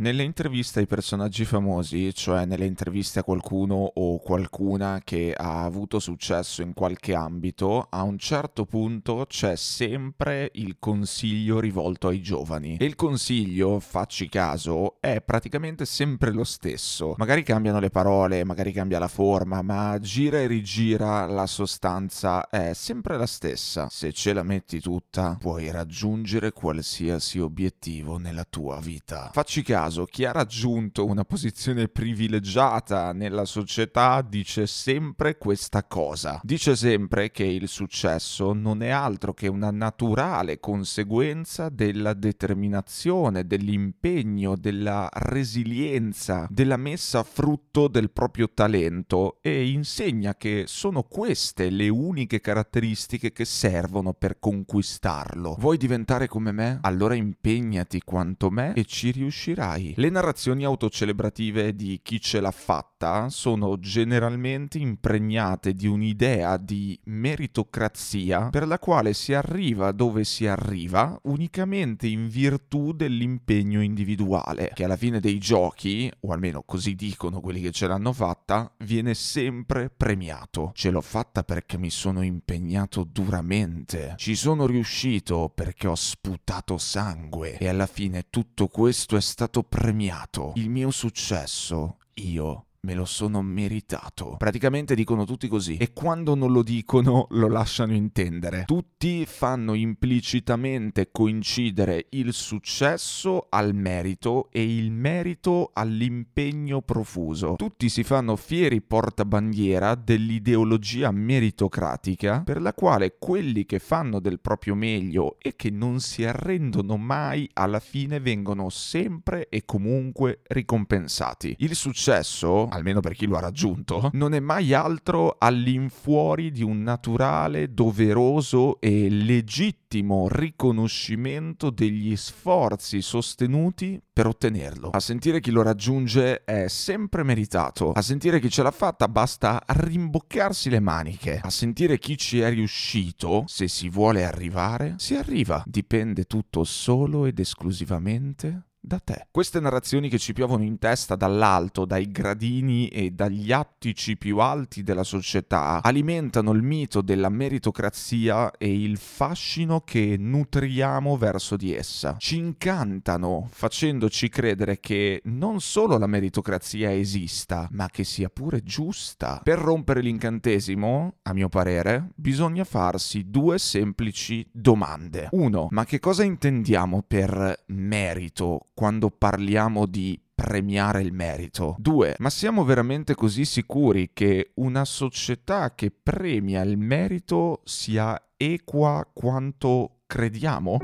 Nelle interviste ai personaggi famosi, cioè nelle interviste a qualcuno o qualcuna che ha avuto successo in qualche ambito, a un certo punto c'è sempre il consiglio rivolto ai giovani. E il consiglio, facci caso, è praticamente sempre lo stesso. Magari cambiano le parole, magari cambia la forma, ma gira e rigira la sostanza è sempre la stessa. Se ce la metti tutta, puoi raggiungere qualsiasi obiettivo nella tua vita. Facci caso caso chi ha raggiunto una posizione privilegiata nella società dice sempre questa cosa. Dice sempre che il successo non è altro che una naturale conseguenza della determinazione, dell'impegno, della resilienza, della messa a frutto del proprio talento e insegna che sono queste le uniche caratteristiche che servono per conquistarlo. Vuoi diventare come me? Allora impegnati quanto me e ci riuscirai fai. Le narrazioni autocelebrative di chi ce l'ha fatta sono generalmente impregnate di un'idea di meritocrazia per la quale si arriva dove si arriva unicamente in virtù dell'impegno individuale, che alla fine dei giochi, o almeno così dicono quelli che ce l'hanno fatta, viene sempre premiato. Ce l'ho fatta perché mi sono impegnato duramente. Ci sono riuscito perché ho sputato sangue e alla fine tutto questo è stato premiato. Il mio successo, io me lo sono meritato. Praticamente dicono tutti così e quando non lo dicono lo lasciano intendere. Tutti fanno implicitamente coincidere il successo al merito e il merito all'impegno profuso. Tutti si fanno fieri portabandiera dell'ideologia meritocratica per la quale quelli che fanno del proprio meglio e che non si arrendono mai alla fine vengono sempre e comunque ricompensati. Il successo almeno per chi lo ha raggiunto, non è mai altro all'infuori di un naturale, doveroso e legittimo riconoscimento degli sforzi sostenuti per ottenerlo. A sentire chi lo raggiunge è sempre meritato. A sentire chi ce l'ha fatta basta rimboccarsi le maniche. A sentire chi ci è riuscito, se si vuole arrivare, si arriva. Dipende tutto solo ed esclusivamente da te. Queste narrazioni che ci piovono in testa dall'alto, dai gradini e dagli attici più alti della società, alimentano il mito della meritocrazia e il fascino che nutriamo verso di essa. Ci incantano facendoci credere che non solo la meritocrazia esista, ma che sia pure giusta. Per rompere l'incantesimo, a mio parere, bisogna farsi due semplici domande. Uno, ma che cosa intendiamo per merito? Quando parliamo di premiare il merito. 2. Ma siamo veramente così sicuri che una società che premia il merito sia equa quanto crediamo?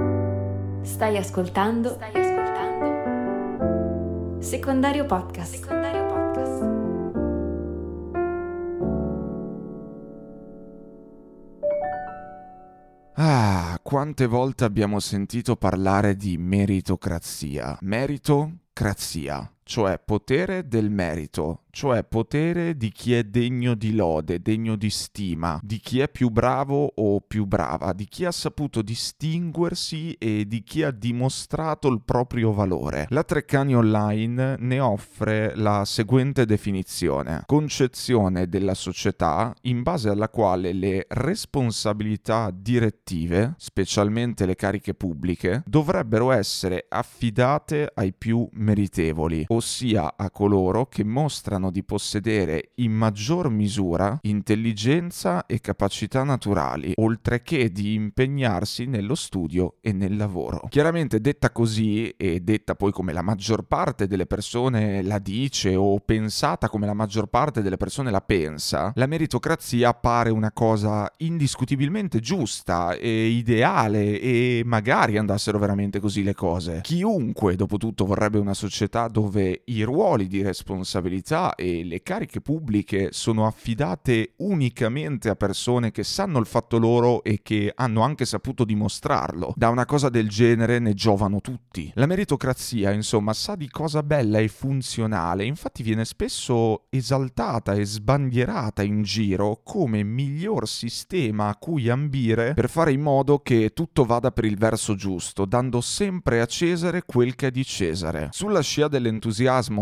Stai ascoltando? Stai ascoltando? Secondario podcast. Secondario Ah, quante volte abbiamo sentito parlare di meritocrazia. Meritocrazia cioè potere del merito, cioè potere di chi è degno di lode, degno di stima, di chi è più bravo o più brava, di chi ha saputo distinguersi e di chi ha dimostrato il proprio valore. La Treccani Online ne offre la seguente definizione: concezione della società in base alla quale le responsabilità direttive, specialmente le cariche pubbliche, dovrebbero essere affidate ai più meritevoli ossia a coloro che mostrano di possedere in maggior misura intelligenza e capacità naturali, oltre che di impegnarsi nello studio e nel lavoro. Chiaramente detta così e detta poi come la maggior parte delle persone la dice o pensata come la maggior parte delle persone la pensa, la meritocrazia appare una cosa indiscutibilmente giusta e ideale e magari andassero veramente così le cose. Chiunque, dopo tutto, vorrebbe una società dove i ruoli di responsabilità e le cariche pubbliche sono affidate unicamente a persone che sanno il fatto loro e che hanno anche saputo dimostrarlo. Da una cosa del genere ne giovano tutti. La meritocrazia, insomma, sa di cosa bella e funzionale, infatti viene spesso esaltata e sbandierata in giro come miglior sistema a cui ambire per fare in modo che tutto vada per il verso giusto, dando sempre a Cesare quel che è di Cesare. Sulla scia dell'entusiasmo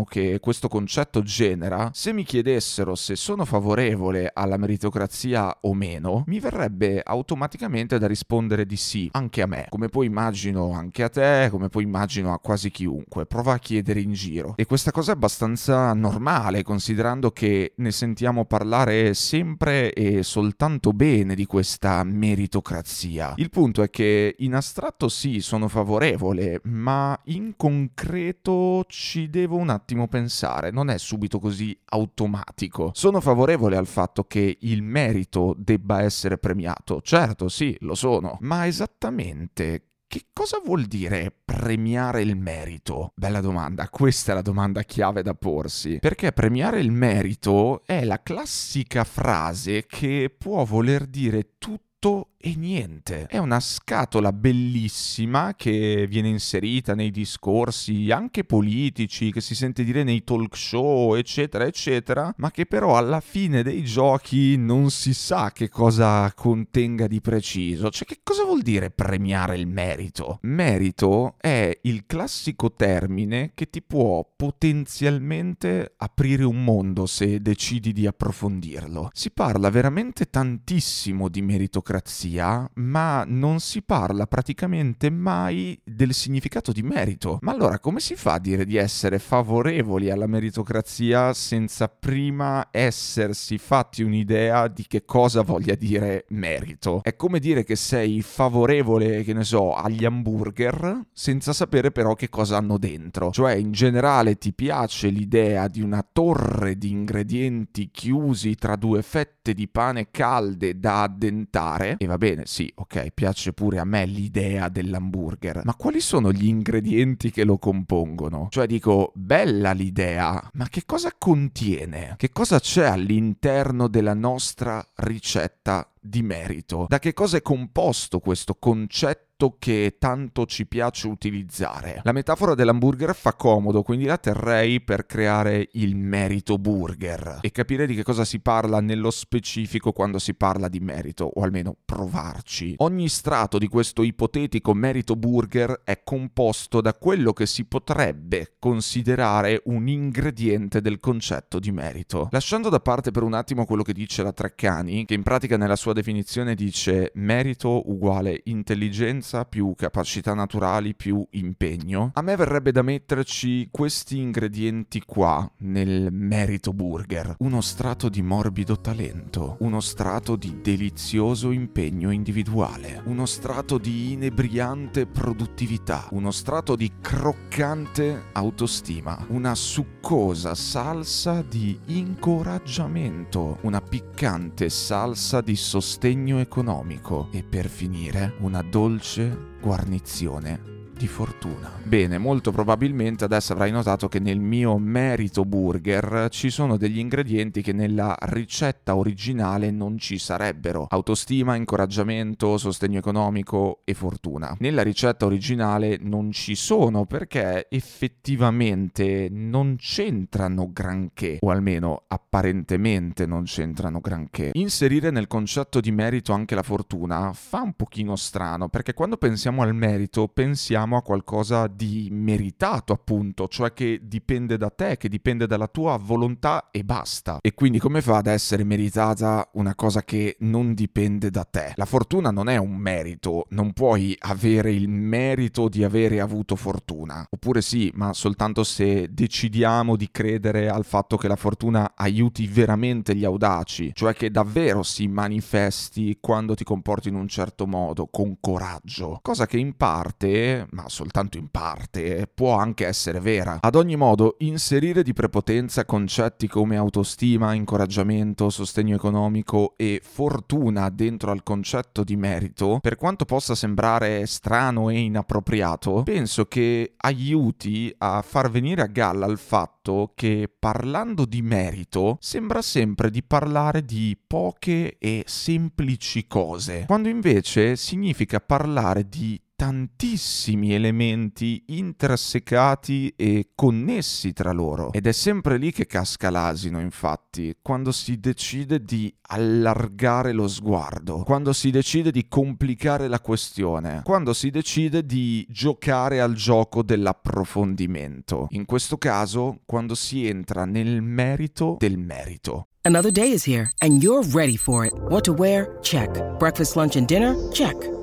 che questo concetto genera, se mi chiedessero se sono favorevole alla meritocrazia o meno, mi verrebbe automaticamente da rispondere di sì, anche a me, come poi immagino anche a te, come poi immagino a quasi chiunque. Prova a chiedere in giro. E questa cosa è abbastanza normale, considerando che ne sentiamo parlare sempre e soltanto bene di questa meritocrazia. Il punto è che in astratto sì, sono favorevole, ma in concreto ci devo un attimo pensare, non è subito così automatico. Sono favorevole al fatto che il merito debba essere premiato, certo sì, lo sono, ma esattamente che cosa vuol dire premiare il merito? Bella domanda, questa è la domanda chiave da porsi, perché premiare il merito è la classica frase che può voler dire tutto e niente. È una scatola bellissima che viene inserita nei discorsi anche politici, che si sente dire nei talk show, eccetera, eccetera, ma che però alla fine dei giochi non si sa che cosa contenga di preciso. Cioè, che cosa vuol dire premiare il merito? Merito è il classico termine che ti può potenzialmente aprire un mondo se decidi di approfondirlo. Si parla veramente tantissimo di meritocrazia meritocrazia, ma non si parla praticamente mai del significato di merito. Ma allora come si fa a dire di essere favorevoli alla meritocrazia senza prima essersi fatti un'idea di che cosa voglia dire merito? È come dire che sei favorevole, che ne so, agli hamburger senza sapere però che cosa hanno dentro. Cioè in generale ti piace l'idea di una torre di ingredienti chiusi tra due fette di pane calde da addentare e va bene, sì, ok, piace pure a me l'idea dell'hamburger, ma quali sono gli ingredienti che lo compongono? Cioè dico, bella l'idea, ma che cosa contiene? Che cosa c'è all'interno della nostra ricetta di merito? Da che cosa è composto questo concetto? Che tanto ci piace utilizzare. La metafora dell'hamburger fa comodo, quindi la terrei per creare il merito burger e capire di che cosa si parla nello specifico quando si parla di merito, o almeno provarci. Ogni strato di questo ipotetico merito burger è composto da quello che si potrebbe considerare un ingrediente del concetto di merito. Lasciando da parte per un attimo quello che dice la Treccani, che in pratica nella sua definizione dice merito uguale intelligenza più capacità naturali, più impegno. A me verrebbe da metterci questi ingredienti qua nel merito burger. Uno strato di morbido talento, uno strato di delizioso impegno individuale, uno strato di inebriante produttività, uno strato di croccante autostima, una succosa salsa di incoraggiamento, una piccante salsa di sostegno economico e per finire una dolce guarnizione di fortuna. Bene, molto probabilmente adesso avrai notato che nel mio merito burger ci sono degli ingredienti che nella ricetta originale non ci sarebbero. Autostima, incoraggiamento, sostegno economico e fortuna. Nella ricetta originale non ci sono perché effettivamente non c'entrano granché, o almeno apparentemente non c'entrano granché. Inserire nel concetto di merito anche la fortuna fa un pochino strano perché quando pensiamo al merito pensiamo a qualcosa di meritato, appunto, cioè che dipende da te, che dipende dalla tua volontà e basta. E quindi come fa ad essere meritata una cosa che non dipende da te? La fortuna non è un merito, non puoi avere il merito di avere avuto fortuna. Oppure sì, ma soltanto se decidiamo di credere al fatto che la fortuna aiuti veramente gli audaci, cioè che davvero si manifesti quando ti comporti in un certo modo, con coraggio. Cosa che in parte ma soltanto in parte, può anche essere vera. Ad ogni modo, inserire di prepotenza concetti come autostima, incoraggiamento, sostegno economico e fortuna dentro al concetto di merito, per quanto possa sembrare strano e inappropriato, penso che aiuti a far venire a galla il fatto che parlando di merito sembra sempre di parlare di poche e semplici cose, quando invece significa parlare di tantissimi elementi intersecati e connessi tra loro. Ed è sempre lì che casca l'asino, infatti, quando si decide di allargare lo sguardo, quando si decide di complicare la questione, quando si decide di giocare al gioco dell'approfondimento. In questo caso, quando si entra nel merito del merito. Another day is here and you're ready for it. What to wear? Check. Breakfast, lunch and dinner? Check.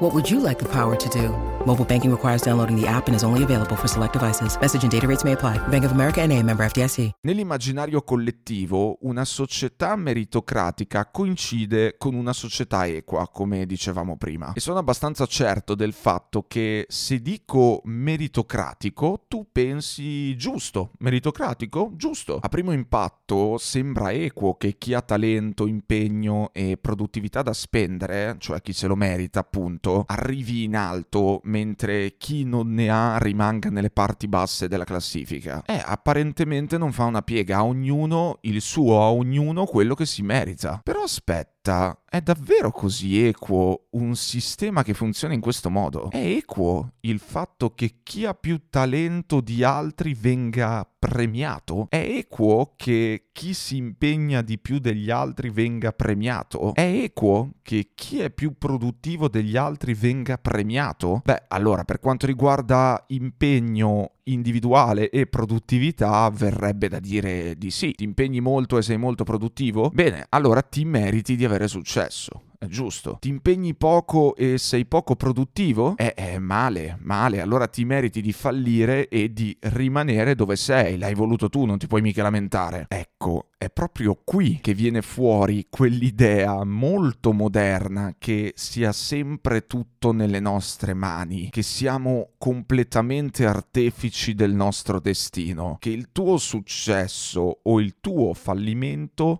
What would you like the power to do? Mobile banking requires downloading the app and is only available for select devices. Message and data rates may apply. Bank of America NA, member FDIC. Nell'immaginario collettivo, una società meritocratica coincide con una società equa, come dicevamo prima. E sono abbastanza certo del fatto che se dico meritocratico, tu pensi giusto. Meritocratico? Giusto. A primo impatto sembra equo che chi ha talento, impegno e produttività da spendere, cioè chi se lo merita appunto, arrivi in alto mentre chi non ne ha rimanga nelle parti basse della classifica. Eh, apparentemente non fa una piega a ognuno il suo, a ognuno quello che si merita. Però aspetta è davvero così equo un sistema che funziona in questo modo? È equo il fatto che chi ha più talento di altri venga premiato? È equo che chi si impegna di più degli altri venga premiato? È equo che chi è più produttivo degli altri venga premiato? Beh, allora, per quanto riguarda impegno individuale e produttività verrebbe da dire di sì. Ti impegni molto e sei molto produttivo? Bene, allora ti meriti di avere successo è giusto. Ti impegni poco e sei poco produttivo? Eh, eh, male, male. Allora ti meriti di fallire e di rimanere dove sei. L'hai voluto tu, non ti puoi mica lamentare. Ecco, è proprio qui che viene fuori quell'idea molto moderna che sia sempre tutto nelle nostre mani, che siamo completamente artefici del nostro destino, che il tuo successo o il tuo fallimento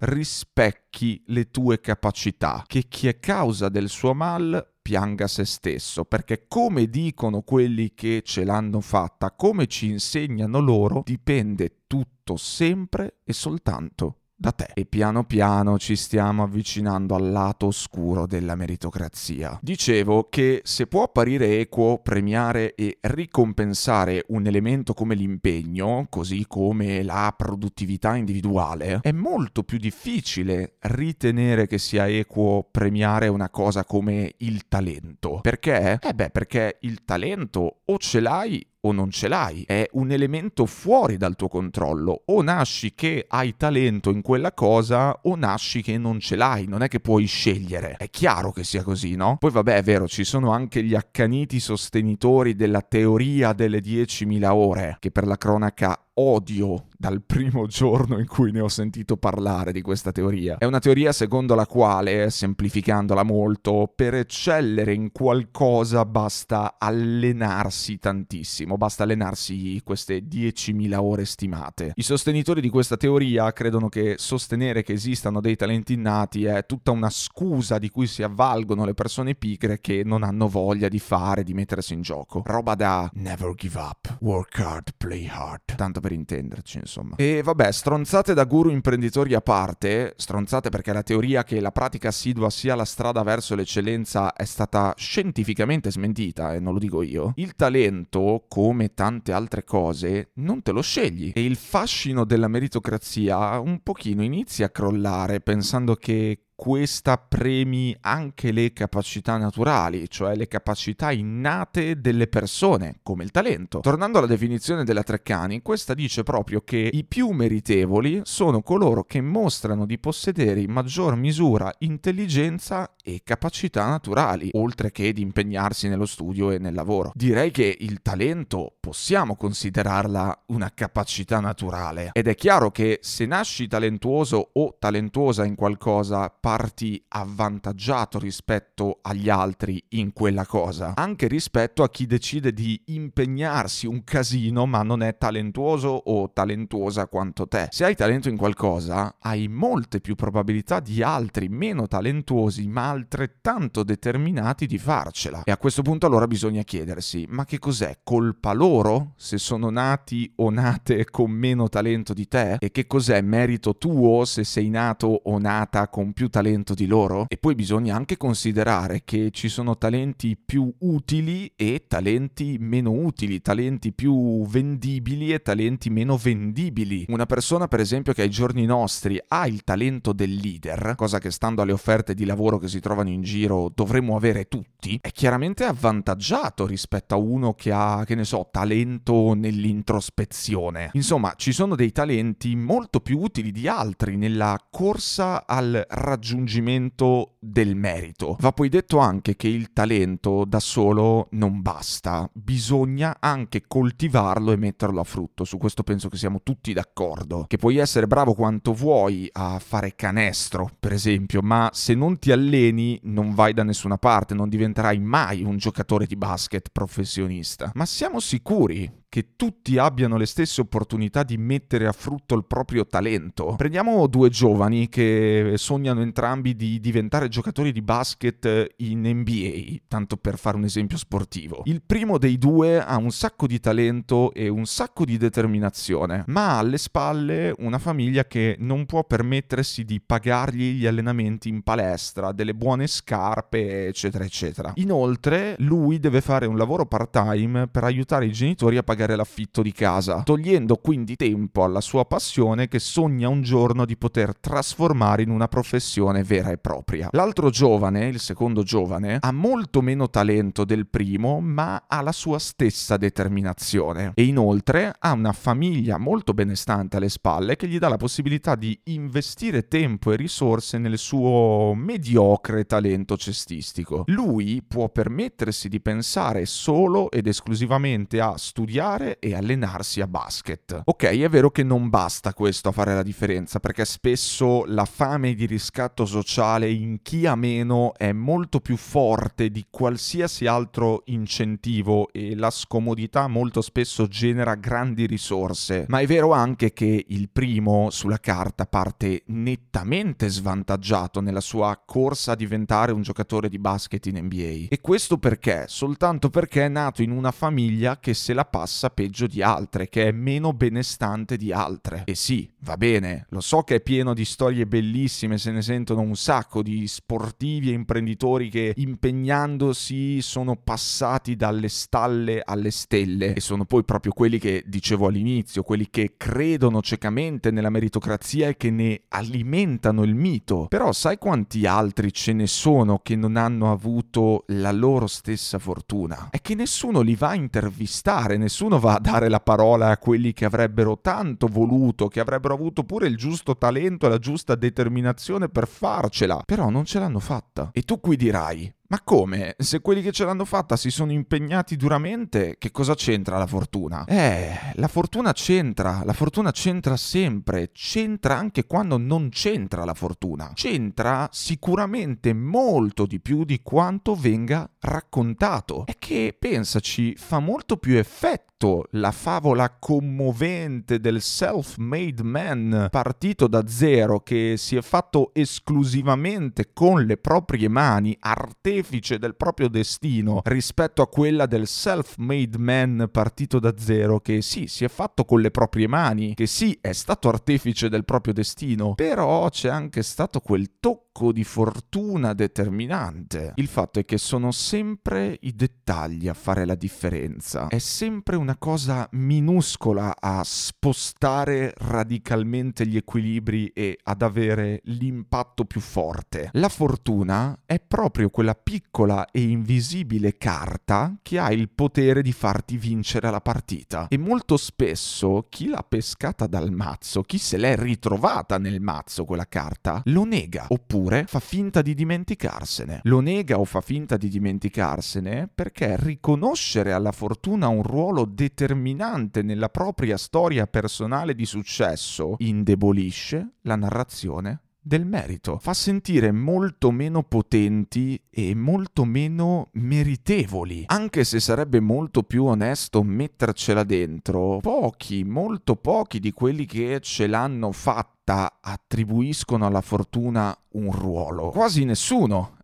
rispecchi le tue capacità, che chi è causa del suo mal pianga se stesso, perché come dicono quelli che ce l'hanno fatta, come ci insegnano loro, dipende tutto sempre e soltanto da te. E piano piano ci stiamo avvicinando al lato oscuro della meritocrazia. Dicevo che se può apparire equo premiare e ricompensare un elemento come l'impegno, così come la produttività individuale, è molto più difficile ritenere che sia equo premiare una cosa come il talento. Perché? Eh beh, perché il talento o ce l'hai o non ce l'hai, è un elemento fuori dal tuo controllo, o nasci che hai talento in quella cosa o nasci che non ce l'hai, non è che puoi scegliere, è chiaro che sia così, no? Poi vabbè è vero, ci sono anche gli accaniti sostenitori della teoria delle 10.000 ore, che per la cronaca odio dal primo giorno in cui ne ho sentito parlare di questa teoria. È una teoria secondo la quale, semplificandola molto, per eccellere in qualcosa basta allenarsi tantissimo, basta allenarsi queste 10.000 ore stimate. I sostenitori di questa teoria credono che sostenere che esistano dei talenti innati è tutta una scusa di cui si avvalgono le persone pigre che non hanno voglia di fare, di mettersi in gioco. Roba da never give up, work hard, play hard. Tanto per per intenderci, insomma. E vabbè, stronzate da guru imprenditori a parte, stronzate perché la teoria che la pratica assidua sia la strada verso l'eccellenza è stata scientificamente smentita, e non lo dico io. Il talento, come tante altre cose, non te lo scegli. E il fascino della meritocrazia un pochino inizia a crollare pensando che questa premi anche le capacità naturali, cioè le capacità innate delle persone, come il talento. Tornando alla definizione della Treccani, questa dice proprio che i più meritevoli sono coloro che mostrano di possedere in maggior misura intelligenza e capacità naturali, oltre che di impegnarsi nello studio e nel lavoro. Direi che il talento possiamo considerarla una capacità naturale ed è chiaro che se nasci talentuoso o talentuosa in qualcosa parti avvantaggiato rispetto agli altri in quella cosa, anche rispetto a chi decide di impegnarsi un casino ma non è talentuoso o talentuosa quanto te. Se hai talento in qualcosa, hai molte più probabilità di altri meno talentuosi ma altrettanto determinati di farcela. E a questo punto allora bisogna chiedersi, ma che cos'è? Colpa loro se sono nati o nate con meno talento di te? E che cos'è merito tuo se sei nato o nata con più talento di loro? e poi bisogna anche considerare che ci sono talenti più utili e talenti meno utili, talenti più vendibili e talenti meno vendibili. Una persona per esempio che ai giorni nostri ha il talento del leader, cosa che stando alle offerte di lavoro che si trovano in giro dovremmo avere tutti, è chiaramente avvantaggiato rispetto a uno che ha, che ne so, talento nell'introspezione. Insomma, ci sono dei talenti molto più utili di altri nella corsa al raggiungimento del merito. Va poi detto anche che il talento da solo non basta, bisogna anche coltivarlo e metterlo a frutto. Su questo penso che siamo tutti d'accordo. Che puoi essere bravo quanto vuoi a fare canestro, per esempio, ma se non ti alleni non vai da nessuna parte, non diventerai mai un giocatore di basket professionista. Ma siamo sicuri che tutti abbiano le stesse opportunità di mettere a frutto il proprio talento. Prendiamo due giovani che sognano entrambi di diventare giocatori di basket in NBA, tanto per fare un esempio sportivo. Il primo dei due ha un sacco di talento e un sacco di determinazione, ma ha alle spalle una famiglia che non può permettersi di pagargli gli allenamenti in palestra, delle buone scarpe, eccetera, eccetera. Inoltre, lui deve fare un lavoro part-time per aiutare i genitori a pagare pagare l'affitto di casa, togliendo quindi tempo alla sua passione che sogna un giorno di poter trasformare in una professione vera e propria. L'altro giovane, il secondo giovane, ha molto meno talento del primo, ma ha la sua stessa determinazione e inoltre ha una famiglia molto benestante alle spalle che gli dà la possibilità di investire tempo e risorse nel suo mediocre talento cestistico. Lui può permettersi di pensare solo ed esclusivamente a studiare giocare e allenarsi a basket. Ok, è vero che non basta questo a fare la differenza, perché spesso la fame di riscatto sociale in chi ha meno è molto più forte di qualsiasi altro incentivo e la scomodità molto spesso genera grandi risorse. Ma è vero anche che il primo sulla carta parte nettamente svantaggiato nella sua corsa a diventare un giocatore di basket in NBA. E questo perché? Soltanto perché è nato in una famiglia che se la passa passa peggio di altre, che è meno benestante di altre. E sì, va bene, lo so che è pieno di storie bellissime, se ne sentono un sacco di sportivi e imprenditori che impegnandosi sono passati dalle stalle alle stelle e sono poi proprio quelli che dicevo all'inizio, quelli che credono ciecamente nella meritocrazia e che ne alimentano il mito. Però sai quanti altri ce ne sono che non hanno avuto la loro stessa fortuna? È che nessuno li va a intervistare, nessuno nessuno va a dare la parola a quelli che avrebbero tanto voluto, che avrebbero avuto pure il giusto talento e la giusta determinazione per farcela, però non ce l'hanno fatta. E tu qui dirai, ma come? Se quelli che ce l'hanno fatta si sono impegnati duramente, che cosa c'entra la fortuna? Eh, la fortuna c'entra, la fortuna c'entra sempre, c'entra anche quando non c'entra la fortuna. C'entra sicuramente molto di più di quanto venga raccontato. È che, pensaci, fa molto più effetto la favola commovente del self-made man partito da zero che si è fatto esclusivamente con le proprie mani, arte artefice del proprio destino rispetto a quella del self-made man partito da zero che sì, si è fatto con le proprie mani, che sì, è stato artefice del proprio destino, però c'è anche stato quel tocco di fortuna determinante. Il fatto è che sono sempre i dettagli a fare la differenza. È sempre una cosa minuscola a spostare radicalmente gli equilibri e ad avere l'impatto più forte. La fortuna è proprio quella piccola e invisibile carta che ha il potere di farti vincere la partita. E molto spesso chi l'ha pescata dal mazzo, chi se l'è ritrovata nel mazzo quella carta, lo nega oppure fa finta di dimenticarsene. Lo nega o fa finta di dimenticarsene perché riconoscere alla fortuna un ruolo determinante nella propria storia personale di successo indebolisce la narrazione del merito, fa sentire molto meno potenti e molto meno meritevoli, anche se sarebbe molto più onesto mettercela dentro. Pochi, molto pochi di quelli che ce l'hanno fatta attribuiscono alla fortuna un ruolo. Quasi nessuno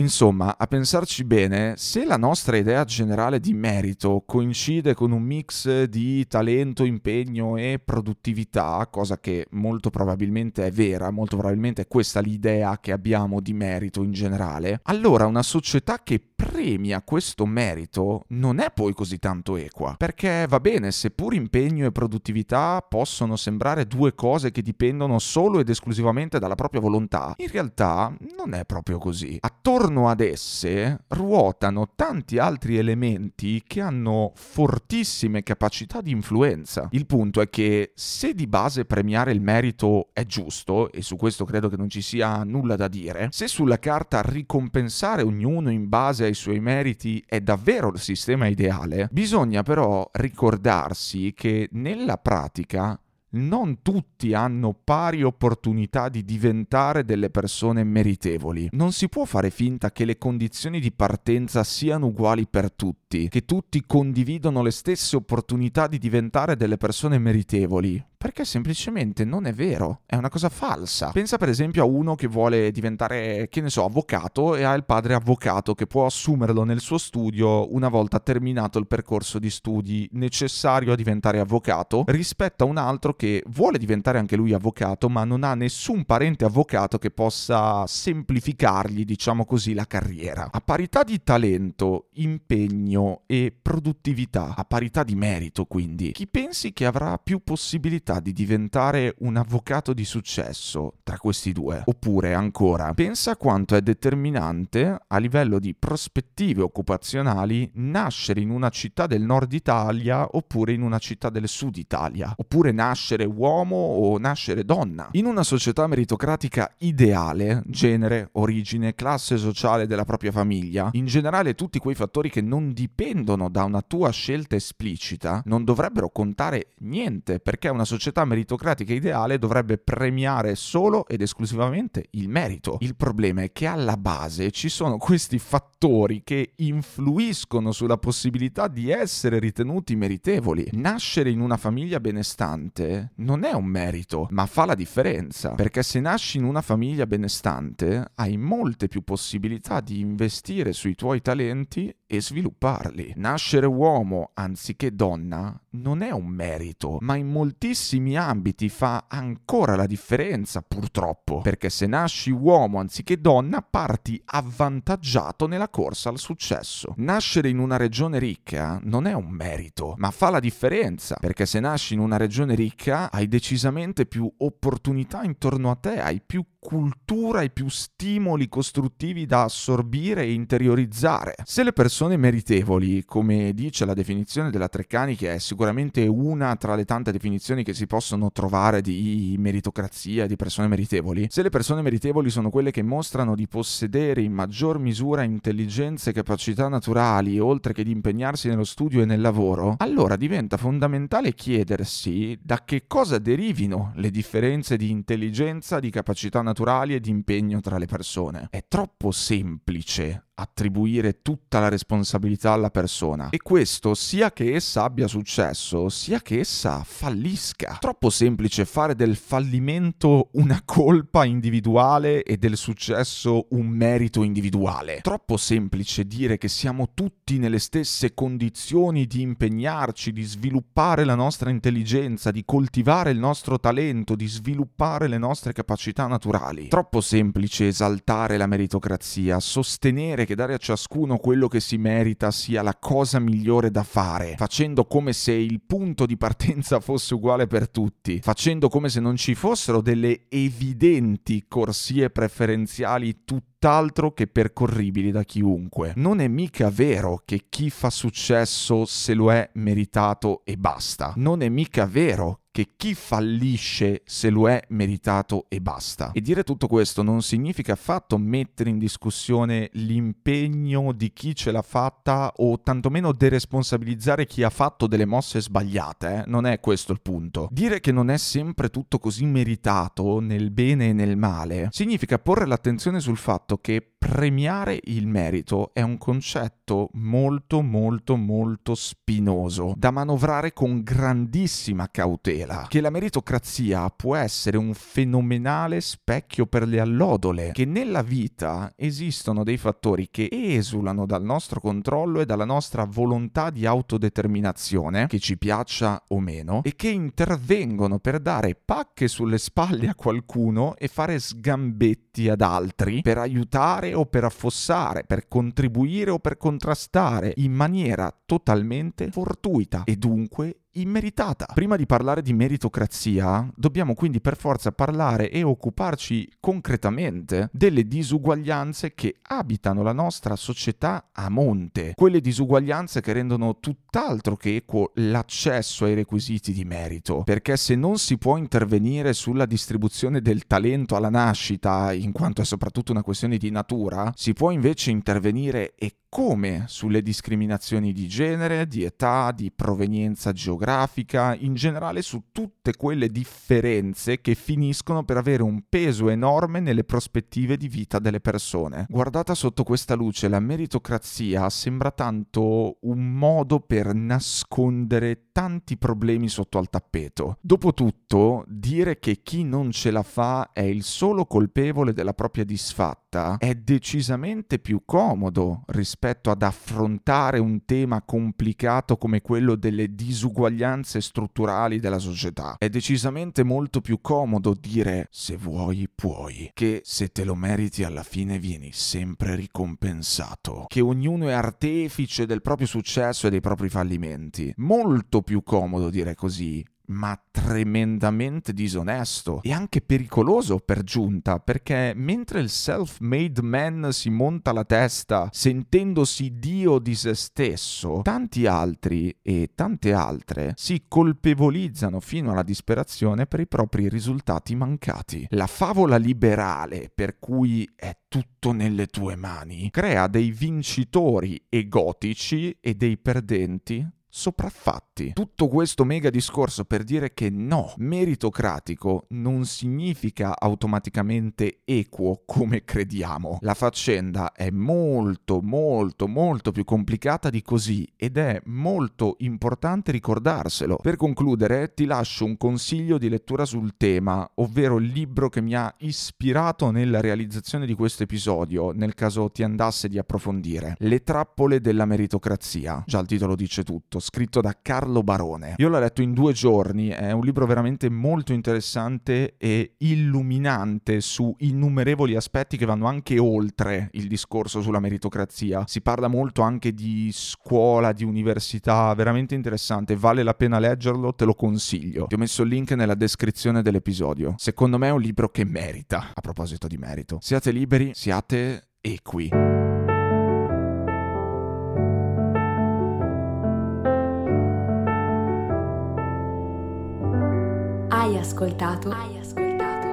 Insomma, a pensarci bene, se la nostra idea generale di merito coincide con un mix di talento, impegno e produttività, cosa che molto probabilmente è vera, molto probabilmente è questa l'idea che abbiamo di merito in generale, allora una società che premia questo merito non è poi così tanto equa. Perché va bene, seppur impegno e produttività possono sembrare due cose che dipendono solo ed esclusivamente dalla propria volontà, in realtà non è proprio così. Attorno ad esse ruotano tanti altri elementi che hanno fortissime capacità di influenza. Il punto è che se di base premiare il merito è giusto, e su questo credo che non ci sia nulla da dire, se sulla carta ricompensare ognuno in base ai suoi meriti è davvero il sistema ideale, bisogna però ricordarsi che nella pratica non tutti hanno pari opportunità di diventare delle persone meritevoli. Non si può fare finta che le condizioni di partenza siano uguali per tutti, che tutti condividono le stesse opportunità di diventare delle persone meritevoli. Perché semplicemente non è vero, è una cosa falsa. Pensa per esempio a uno che vuole diventare, che ne so, avvocato e ha il padre avvocato che può assumerlo nel suo studio una volta terminato il percorso di studi necessario a diventare avvocato, rispetto a un altro che vuole diventare anche lui avvocato ma non ha nessun parente avvocato che possa semplificargli, diciamo così, la carriera. A parità di talento, impegno e produttività, a parità di merito quindi, chi pensi che avrà più possibilità possibilità di diventare un avvocato di successo tra questi due. Oppure ancora, pensa quanto è determinante a livello di prospettive occupazionali nascere in una città del nord Italia oppure in una città del sud Italia. Oppure nascere uomo o nascere donna. In una società meritocratica ideale, genere, origine, classe sociale della propria famiglia, in generale tutti quei fattori che non dipendono da una tua scelta esplicita, non dovrebbero contare niente perché una società società meritocratica ideale dovrebbe premiare solo ed esclusivamente il merito. Il problema è che alla base ci sono questi fattori che influiscono sulla possibilità di essere ritenuti meritevoli. Nascere in una famiglia benestante non è un merito, ma fa la differenza, perché se nasci in una famiglia benestante hai molte più possibilità di investire sui tuoi talenti e svilupparli. Nascere uomo anziché donna non è un merito, ma in moltissimi ambiti fa ancora la differenza, purtroppo, perché se nasci uomo anziché donna parti avvantaggiato nella corsa al successo. Nascere in una regione ricca non è un merito, ma fa la differenza, perché se nasci in una regione ricca hai decisamente più opportunità intorno a te, hai più cultura e più stimoli costruttivi da assorbire e interiorizzare. Se le persone persone meritevoli, come dice la definizione della Treccani, che è sicuramente una tra le tante definizioni che si possono trovare di meritocrazia, di persone meritevoli, se le persone meritevoli sono quelle che mostrano di possedere in maggior misura intelligenze e capacità naturali, oltre che di impegnarsi nello studio e nel lavoro, allora diventa fondamentale chiedersi da che cosa derivino le differenze di intelligenza, di capacità naturali e di impegno tra le persone. È troppo semplice attribuire tutta la responsabilità alla persona. E questo sia che essa abbia successo, sia che essa fallisca. Troppo semplice fare del fallimento una colpa individuale e del successo un merito individuale. Troppo semplice dire che siamo tutti nelle stesse condizioni di impegnarci, di sviluppare la nostra intelligenza, di coltivare il nostro talento, di sviluppare le nostre capacità naturali. Troppo semplice esaltare la meritocrazia, sostenere che dare a ciascuno quello che si merita sia la cosa migliore da fare, facendo come se il punto di partenza fosse uguale per tutti, facendo come se non ci fossero delle evidenti corsie preferenziali tutt'altro che percorribili da chiunque. Non è mica vero che chi fa successo se lo è meritato e basta. Non è mica vero che chi fallisce se lo è meritato e basta. E dire tutto questo non significa affatto mettere in discussione l'impegno di chi ce l'ha fatta o tantomeno deresponsabilizzare chi ha fatto delle mosse sbagliate, eh? non è questo il punto. Dire che non è sempre tutto così meritato nel bene e nel male significa porre l'attenzione sul fatto che premiare il merito è un concetto molto molto molto spinoso da manovrare con grandissima cautela. Che la meritocrazia può essere un fenomenale specchio per le allodole, che nella vita esistono dei fattori che esulano dal nostro controllo e dalla nostra volontà di autodeterminazione, che ci piaccia o meno, e che intervengono per dare pacche sulle spalle a qualcuno e fare sgambetti ad altri per aiutare o per affossare, per contribuire o per contrastare in maniera totalmente fortuita. E dunque immeritata. Prima di parlare di meritocrazia, dobbiamo quindi per forza parlare e occuparci concretamente delle disuguaglianze che abitano la nostra società a monte, quelle disuguaglianze che rendono tutt'altro che equo l'accesso ai requisiti di merito, perché se non si può intervenire sulla distribuzione del talento alla nascita, in quanto è soprattutto una questione di natura, si può invece intervenire e come sulle discriminazioni di genere, di età, di provenienza geografica, in generale su tutte quelle differenze che finiscono per avere un peso enorme nelle prospettive di vita delle persone. Guardata sotto questa luce, la meritocrazia sembra tanto un modo per nascondere tanti problemi sotto al tappeto. Dopotutto, dire che chi non ce la fa è il solo colpevole della propria disfatta è decisamente più comodo rispetto rispetto ad affrontare un tema complicato come quello delle disuguaglianze strutturali della società. È decisamente molto più comodo dire se vuoi puoi, che se te lo meriti alla fine vieni sempre ricompensato, che ognuno è artefice del proprio successo e dei propri fallimenti. Molto più comodo dire così ma tremendamente disonesto e anche pericoloso per giunta, perché mentre il self-made man si monta la testa sentendosi dio di se stesso, tanti altri e tante altre si colpevolizzano fino alla disperazione per i propri risultati mancati. La favola liberale per cui è tutto nelle tue mani crea dei vincitori egotici e dei perdenti sopraffatti. Tutto questo mega discorso per dire che no, meritocratico non significa automaticamente equo come crediamo. La faccenda è molto molto molto più complicata di così ed è molto importante ricordarselo. Per concludere ti lascio un consiglio di lettura sul tema, ovvero il libro che mi ha ispirato nella realizzazione di questo episodio, nel caso ti andasse di approfondire. Le trappole della meritocrazia. Già il titolo dice tutto scritto da Carlo Barone. Io l'ho letto in due giorni, è un libro veramente molto interessante e illuminante su innumerevoli aspetti che vanno anche oltre il discorso sulla meritocrazia. Si parla molto anche di scuola, di università, veramente interessante, vale la pena leggerlo, te lo consiglio. Ti ho messo il link nella descrizione dell'episodio. Secondo me è un libro che merita, a proposito di merito. Siate liberi, siate equi. Ascoltato, hai ascoltato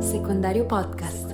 Secondario Podcast.